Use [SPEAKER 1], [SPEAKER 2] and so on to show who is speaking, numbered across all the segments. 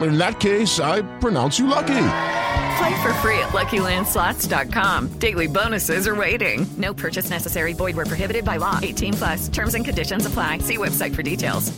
[SPEAKER 1] In that case, I pronounce you lucky.
[SPEAKER 2] Play for free at LuckyLandSlots.com. Daily bonuses are waiting. No purchase necessary. Void where prohibited by law. 18 plus. Terms and conditions apply. See website for details.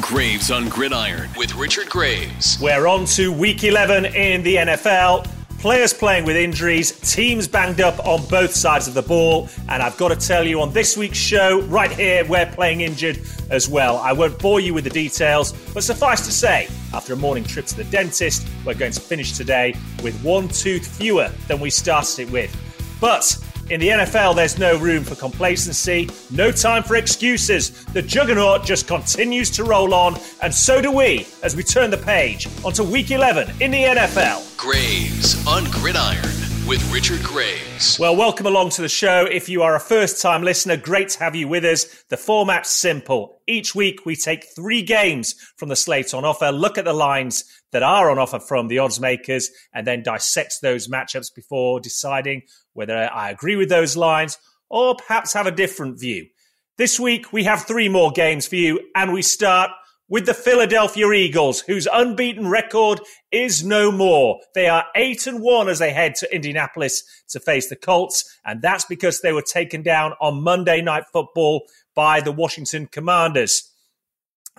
[SPEAKER 3] Graves on Gridiron with Richard Graves.
[SPEAKER 4] We're on to week 11 in the NFL. Players playing with injuries, teams banged up on both sides of the ball, and I've got to tell you on this week's show, right here, we're playing injured as well. I won't bore you with the details, but suffice to say, after a morning trip to the dentist, we're going to finish today with one tooth fewer than we started it with. But in the NFL, there's no room for complacency, no time for excuses. The juggernaut just continues to roll on, and so do we as we turn the page onto week 11 in the NFL.
[SPEAKER 3] Graves on Gridiron with Richard Graves.
[SPEAKER 4] Well, welcome along to the show. If you are a first time listener, great to have you with us. The format's simple. Each week, we take three games from the slate on offer, look at the lines that are on offer from the odds makers, and then dissect those matchups before deciding whether I agree with those lines or perhaps have a different view. This week, we have three more games for you, and we start with the Philadelphia Eagles, whose unbeaten record is no more. They are 8 and 1 as they head to Indianapolis to face the Colts, and that's because they were taken down on Monday Night Football by the Washington Commanders.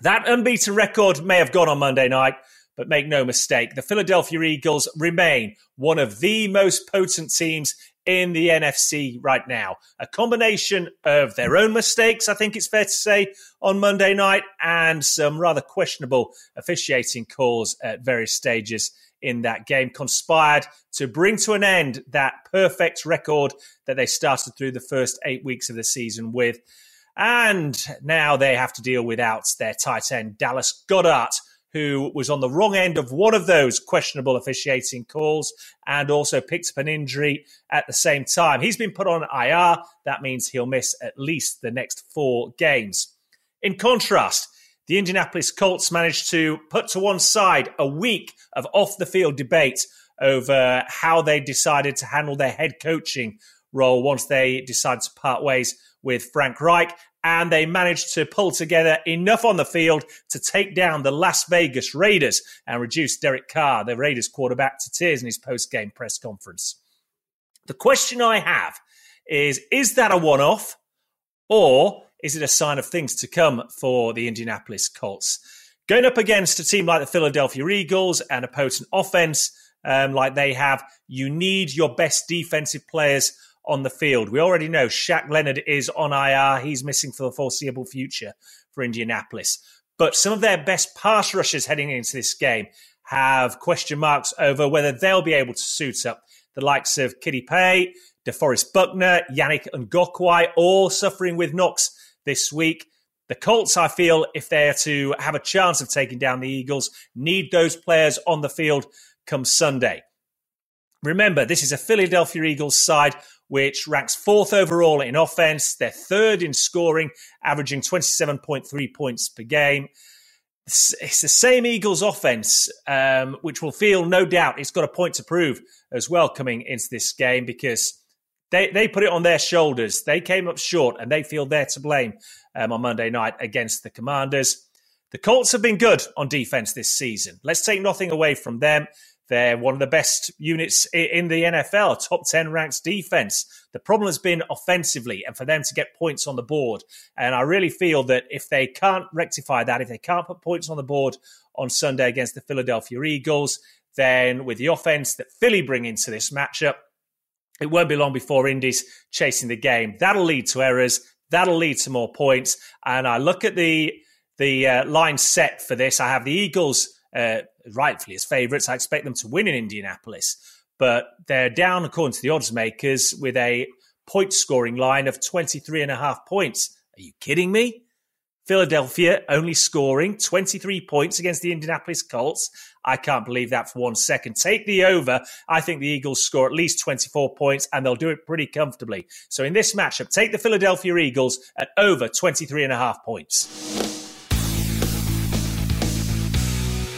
[SPEAKER 4] That unbeaten record may have gone on Monday night, but make no mistake, the Philadelphia Eagles remain one of the most potent teams in the NFC right now. A combination of their own mistakes, I think it's fair to say, on Monday night, and some rather questionable officiating calls at various stages in that game conspired to bring to an end that perfect record that they started through the first eight weeks of the season with. And now they have to deal without their tight end, Dallas Goedert who was on the wrong end of one of those questionable officiating calls and also picked up an injury at the same time. He's been put on IR. That means he'll miss at least the next four games. In contrast, the Indianapolis Colts managed to put to one side a week of off the field debate over how they decided to handle their head coaching role once they decided to part ways with Frank Reich and they managed to pull together enough on the field to take down the Las Vegas Raiders and reduce Derek Carr, the Raiders quarterback, to tears in his post game press conference. The question I have is Is that a one off or is it a sign of things to come for the Indianapolis Colts? Going up against a team like the Philadelphia Eagles and a potent offense um, like they have, you need your best defensive players on the field. We already know Shaq Leonard is on IR. He's missing for the foreseeable future for Indianapolis. But some of their best pass rushers heading into this game have question marks over whether they'll be able to suit up. The likes of Kwity Paye, DeForest Buckner, Yannick Ngakoue, all suffering with knocks this week. The Colts, I feel, if they're to have a chance of taking down the Eagles, need those players on the field come Sunday. Remember, this is a Philadelphia Eagles side which ranks fourth overall in offense. They're third in scoring, averaging 27.3 points per game. It's, the same Eagles offense, um, which will feel no doubt it's got a point to prove as well coming into this game because They, they put it on their shoulders. They came up short and they feel they're to blame um, on Monday night against the Commanders. The Colts have been good on defense this season. Let's take nothing away from them. They're one of the best units in the NFL, top 10 ranks defense. The problem has been offensively and for them to get points on the board. And I really feel that if they can't rectify that, if they can't put points on the board on Sunday against the Philadelphia Eagles, then with the offense that Philly bring into this matchup, it won't be long before Indy's chasing the game. That'll lead to errors. That'll lead to more points. And I look at the the uh, line set for this. I have the Eagles uh, rightfully as favourites. I expect them to win in Indianapolis, but they're down according to the odds makers with a point scoring line of 23 and a half points. Are you kidding me? Philadelphia only scoring 23 points against the Indianapolis Colts. I can't believe that for one second. Take the over. I think the Eagles score at least 24 points and they'll do it pretty comfortably. So in this matchup, take the Philadelphia Eagles at over 23 and a half points.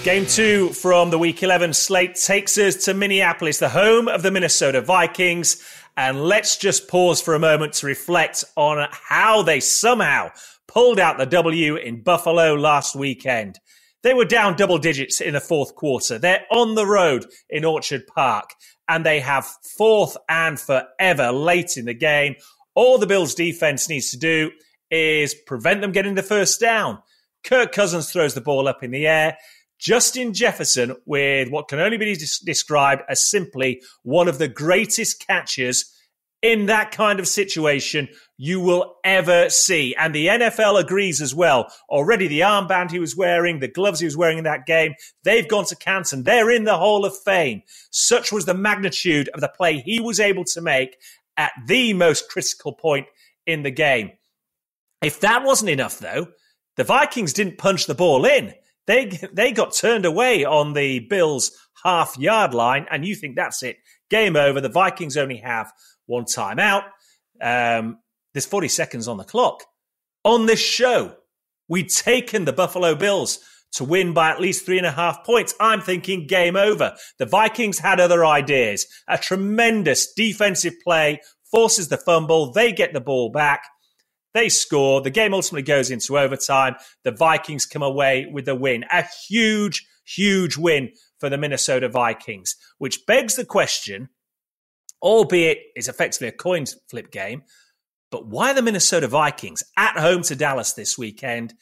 [SPEAKER 4] Game two from the Week 11 slate takes us to Minneapolis, the home of the Minnesota Vikings. And let's just pause for a moment to reflect on how they somehow pulled out the W in Buffalo last weekend. They were down double digits in the fourth quarter. They're on the road in Orchard Park, and they have fourth and forever late in the game. All the Bills' defense needs to do is prevent them getting the first down. Kirk Cousins throws the ball up in the air. Justin Jefferson with what can only be described as simply one of the greatest catches in that kind of situation you will ever see. And the NFL agrees as well. Already the armband he was wearing, the gloves he was wearing in that game, they've gone to Canton. They're in the Hall of Fame. Such was the magnitude of the play he was able to make at the most critical point in the game. If that wasn't enough, though, the Vikings didn't punch the ball in. They they got turned away on the Bills half yard line, and you think that's it? Game over. The Vikings only have one timeout. Um, there's 40 seconds on the clock. On this show, we'd taken the Buffalo Bills to win by at least three and a half points. I'm thinking game over. The Vikings had other ideas. A tremendous defensive play forces the fumble. They get the ball back. They score. The game ultimately goes into overtime. The Vikings come away with a win. A huge, huge win for the Minnesota Vikings, which begs the question, albeit it's effectively a coin flip game, but why the Minnesota Vikings at home to Dallas this weekend,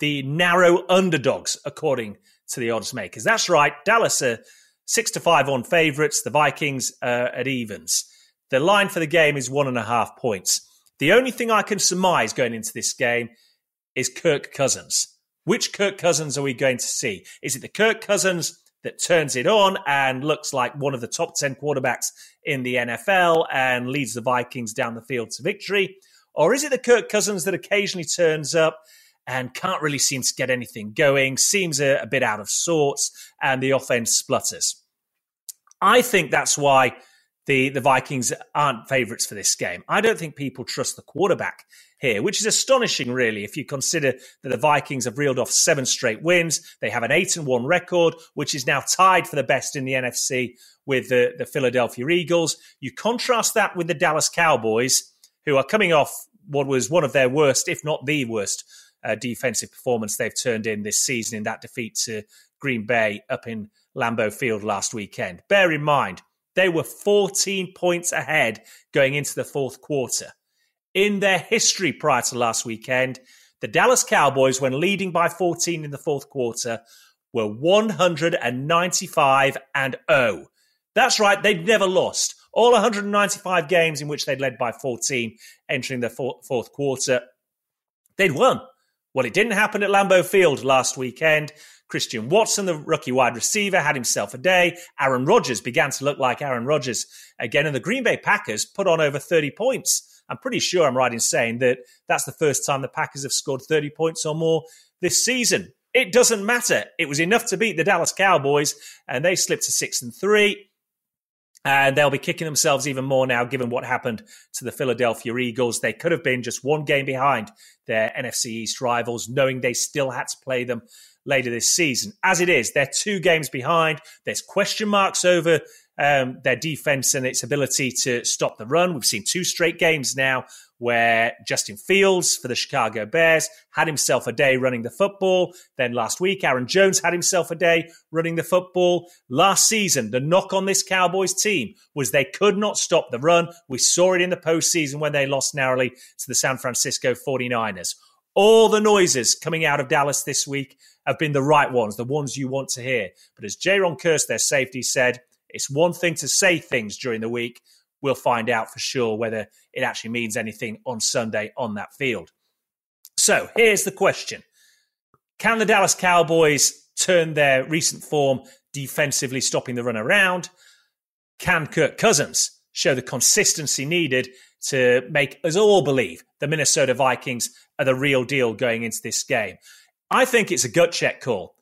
[SPEAKER 4] the narrow underdogs, according to the odds makers? That's right. Dallas are six to five on favourites. The Vikings are at evens. The line for the game is one and a half points. The only thing I can surmise going into this game is Kirk Cousins. Which Kirk Cousins are we going to see? Is it the Kirk Cousins that turns it on and looks like one of the top 10 quarterbacks in the NFL and leads the Vikings down the field to victory? Or is it the Kirk Cousins that occasionally turns up and can't really seem to get anything going, seems a, a bit out of sorts, and the offense splutters? I think that's why the, the Vikings aren't favourites for this game. I don't think people trust the quarterback here, which is astonishing, really, if you consider that the Vikings have reeled off seven straight wins. They have an eight and one record, which is now tied for the best in the NFC with the, the Philadelphia Eagles. You contrast that with the Dallas Cowboys, who are coming off what was one of their worst, if not the worst, uh, defensive performance they've turned in this season in that defeat to Green Bay up in Lambeau Field last weekend. Bear in mind, they were 14 points ahead going into the fourth quarter. In their history prior to last weekend, the Dallas Cowboys, when leading by 14 in the fourth quarter, were 195 and 0. That's right, they'd never lost. All 195 games in which they'd led by 14 entering the fourth quarter, they'd won. Well, it didn't happen at Lambeau Field last weekend. Christian Watson, the rookie wide receiver, had himself a day. Aaron Rodgers began to look like Aaron Rodgers again. And the Green Bay Packers put on over 30 points. I'm pretty sure I'm right in saying that that's the first time the Packers have scored 30 points or more this season. It doesn't matter. It was enough to beat the Dallas Cowboys, and they slipped to six and three. And they'll be kicking themselves even more now, given what happened to the Philadelphia Eagles. They could have been just one game behind their NFC East rivals, knowing they still had to play them later this season. As it is, they're two games behind. There's question marks over um, their defense and its ability to stop the run. We've seen two straight games now where Justin Fields for the Chicago Bears had himself a day running the football. Then last week, Aaron Jones had himself a day running the football. Last season, the knock on this Cowboys team was they could not stop the run. We saw it in the postseason when they lost narrowly to the San Francisco 49ers. All the noises coming out of Dallas this week have been the right ones, the ones you want to hear. But as Jayron Kearse, their safety, said, it's one thing to say things during the week, we'll find out for sure whether it actually means anything on Sunday on that field. So here's the question Can the Dallas Cowboys turn their recent form defensively, stopping the run around? Can Kirk Cousins show the consistency needed to make us all believe the Minnesota Vikings are the real deal going into this game? I think it's a gut check call.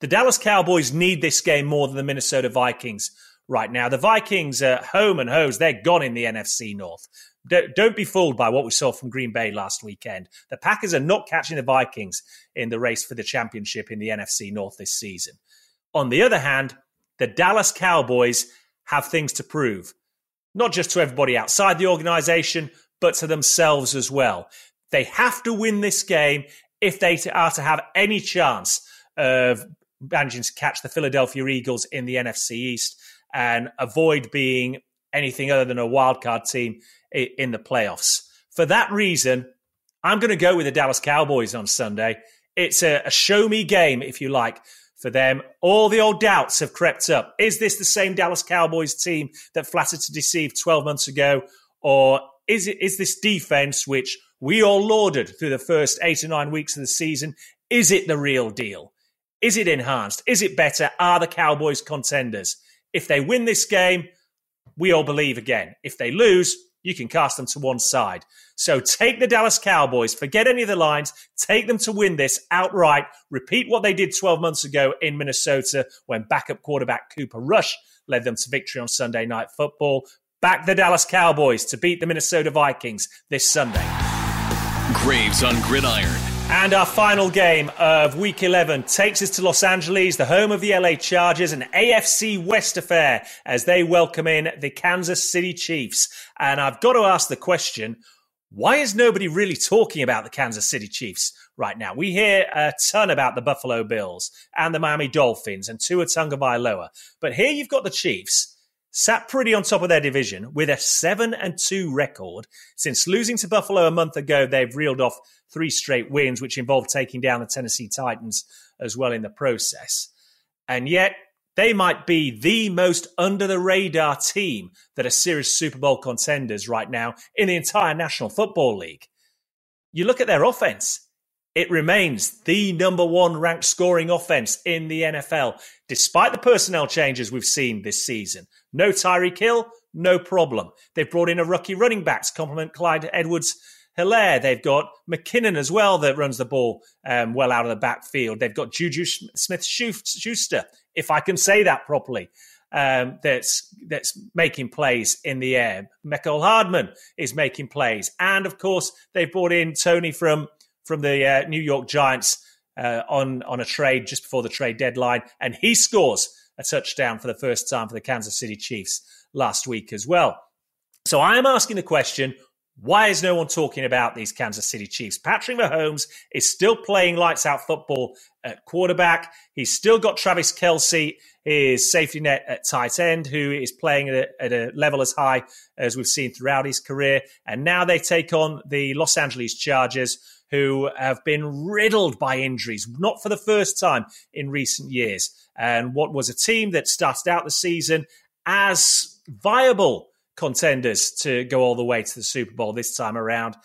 [SPEAKER 4] The Dallas Cowboys need this game more than the Minnesota Vikings right now. The Vikings are home and hose. They're gone in the NFC North. Don't be fooled by what we saw from Green Bay last weekend. The Packers are not catching the Vikings in the race for the championship in the NFC North this season. On the other hand, the Dallas Cowboys have things to prove, not just to everybody outside the organization, but to themselves as well. They have to win this game if they are to have any chance of managing to catch the Philadelphia Eagles in the NFC East and avoid being anything other than a wildcard team in the playoffs. For that reason, I'm going to go with the Dallas Cowboys on Sunday. It's a, a, show me game, if you like, for them. All the old doubts have crept up. Is this the same Dallas Cowboys team that flattered to deceive 12 months ago? Or is it is this defense, which we all lauded through the first eight or nine weeks of the season, is it the real deal? Is it enhanced? Is it better? Are the Cowboys contenders? If they win this game, we all believe again. If they lose, you can cast them to one side. So take the Dallas Cowboys, forget any of the lines, take them to win this outright. Repeat what they did 12 months ago in Minnesota when backup quarterback Cooper Rush led them to victory on Sunday Night Football. Back the Dallas Cowboys to beat the Minnesota Vikings this Sunday.
[SPEAKER 3] Graves on Gridiron.
[SPEAKER 4] And our final game of week 11 takes us to Los Angeles, the home of the LA Chargers, an AFC West affair as they welcome in the Kansas City Chiefs. And I've got to ask the question why is nobody really talking about the Kansas City Chiefs right now? We hear a ton about the Buffalo Bills and the Miami Dolphins and Tua Tagovailoa. But here you've got the Chiefs sat pretty on top of their division with a 7 and 2 record. Since losing to Buffalo a month ago, they've reeled off three straight wins, which involved taking down the Tennessee Titans as well in the process. And yet, they might be the most under the radar team that are serious Super Bowl contenders right now in the entire National Football League. You look at their offense, it remains the number one ranked scoring offense in the NFL, despite the personnel changes we've seen this season. No Tyreek Hill, no problem. They've brought in a rookie running back to complement Clyde Edwards Helaire. They've got McKinnon as well that runs the ball um, well out of the backfield. They've got Juju Smith Schuster, if I can say that properly. Um, that's that's making plays in the air. Mecole Hardman is making plays, and of course they've brought in Toney from from the uh, New York Giants uh, on on a trade just before the trade deadline, and he scores a touchdown for the first time for the Kansas City Chiefs last week as well. So I am asking the question: Why is no one talking about these Kansas City Chiefs? Patrick Mahomes is still playing lights out football at quarterback. He's still got Travis Kelce, his safety net at tight end, who is playing at a, at a level as high as we've seen throughout his career. And now they take on the Los Angeles Chargers who have been riddled by injuries, not for the first time in recent years. And what was a team that started out the season as viable contenders to go all the way to the Super Bowl this time around.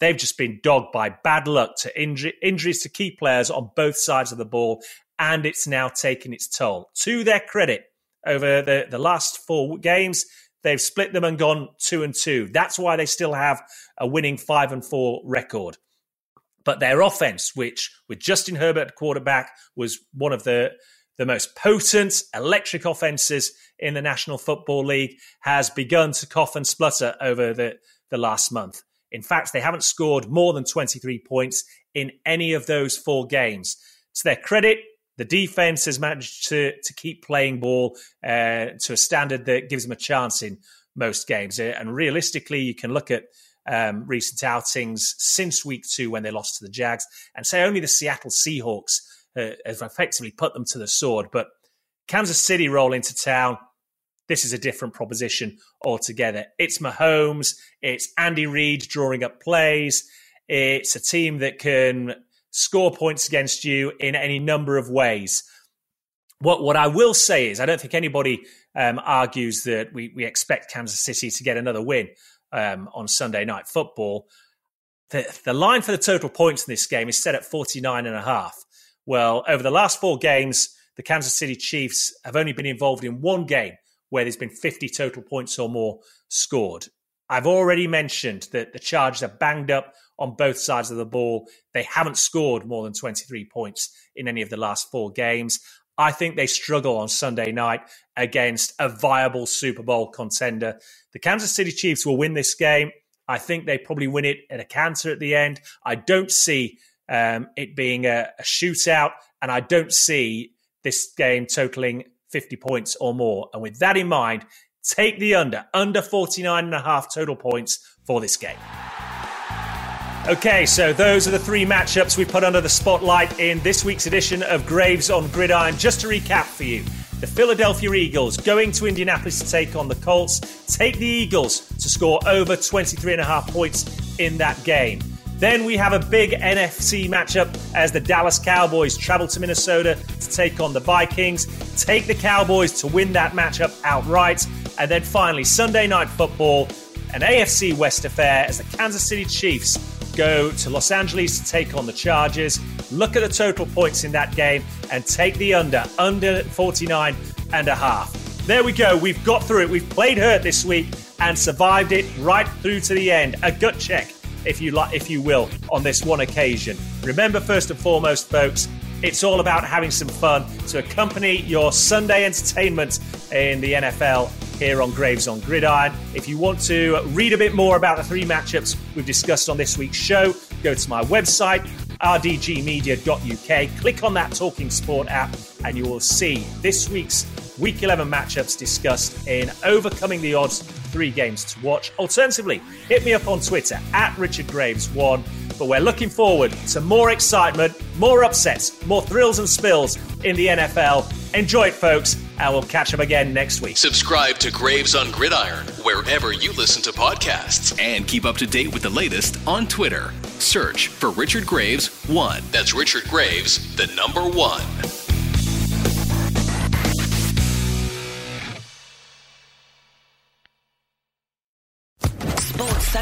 [SPEAKER 4] They've just been dogged by bad luck to injury, injuries to key players on both sides of the ball, and it's now taken its toll. To their credit, over the, the last four games, they've split them and gone two and two. That's why they still have a winning five and four record. But their offense, which with Justin Herbert quarterback, was one of the the most potent electric offenses in the National Football League, has begun to cough and splutter over the, the last month. In fact, they haven't scored more than 23 points in any of those four games. To their credit, The defense has managed to to keep playing ball uh, to a standard that gives them a chance in most games. Uh, and realistically, you can look at um, recent outings since week two when they lost to the Jags and say only the Seattle Seahawks uh, have effectively put them to the sword. But Kansas City roll into town. This is a different proposition altogether. It's Mahomes, it's Andy Reid drawing up plays. It's a team that can score points against you in any number of ways. What what I will say is, I don't think anybody um, argues that we we expect Kansas City to get another win um, on Sunday night football. The, the line for the total points in this game is set at 49 and a half. Well, over the last four games, the Kansas City Chiefs have only been involved in one game where there's been 50 total points or more scored. I've already mentioned that the Chargers are banged up on both sides of the ball. They haven't scored more than 23 points in any of the last four games. I think they struggle on Sunday night against a viable Super Bowl contender. The Kansas City Chiefs will win this game. I think they probably win it at a canter at the end. I don't see um, it being a, a shootout, and I don't see this game totaling 50 points or more. And with that in mind, take the under, under 49 and a half total points for this game. Okay, so those are the three matchups we put under the spotlight in this week's edition of Graves on Gridiron. Just to recap for you, the Philadelphia Eagles going to Indianapolis to take on the Colts. Take the Eagles to score over 23 and a half points in that game. Then we have a big NFC matchup as the Dallas Cowboys travel to Minnesota to take on the Vikings. Take the Cowboys to win that matchup outright. And then finally, Sunday night football, an AFC West affair as the Kansas City Chiefs go to Los Angeles to take on the Chargers. Look at the total points in that game and take the under, under 49 and a half. There we go. We've got through it. We've played hurt this week and survived it right through to the end. A gut check if you like, if you will, on this one occasion. Remember, first and foremost, folks, it's all about having some fun to accompany your Sunday entertainment in the NFL here on Graves on Gridiron. If you want to read a bit more about the three matchups we've discussed on this week's show, go to my website, rdgmedia.uk, click on that Talking Sport app, and you will see this week's Week 11 matchups discussed in Overcoming the Odds three games to watch. Alternatively, hit me up on Twitter at Richard Graves1. But we're looking forward to more excitement, more upsets, more thrills and spills in the NFL. Enjoy it, folks, and we'll catch up again next week.
[SPEAKER 3] Subscribe to Graves on Gridiron wherever you listen to podcasts and keep up to date with the latest on Twitter. Search for Richard Graves 1. That's Richard Graves, the number one.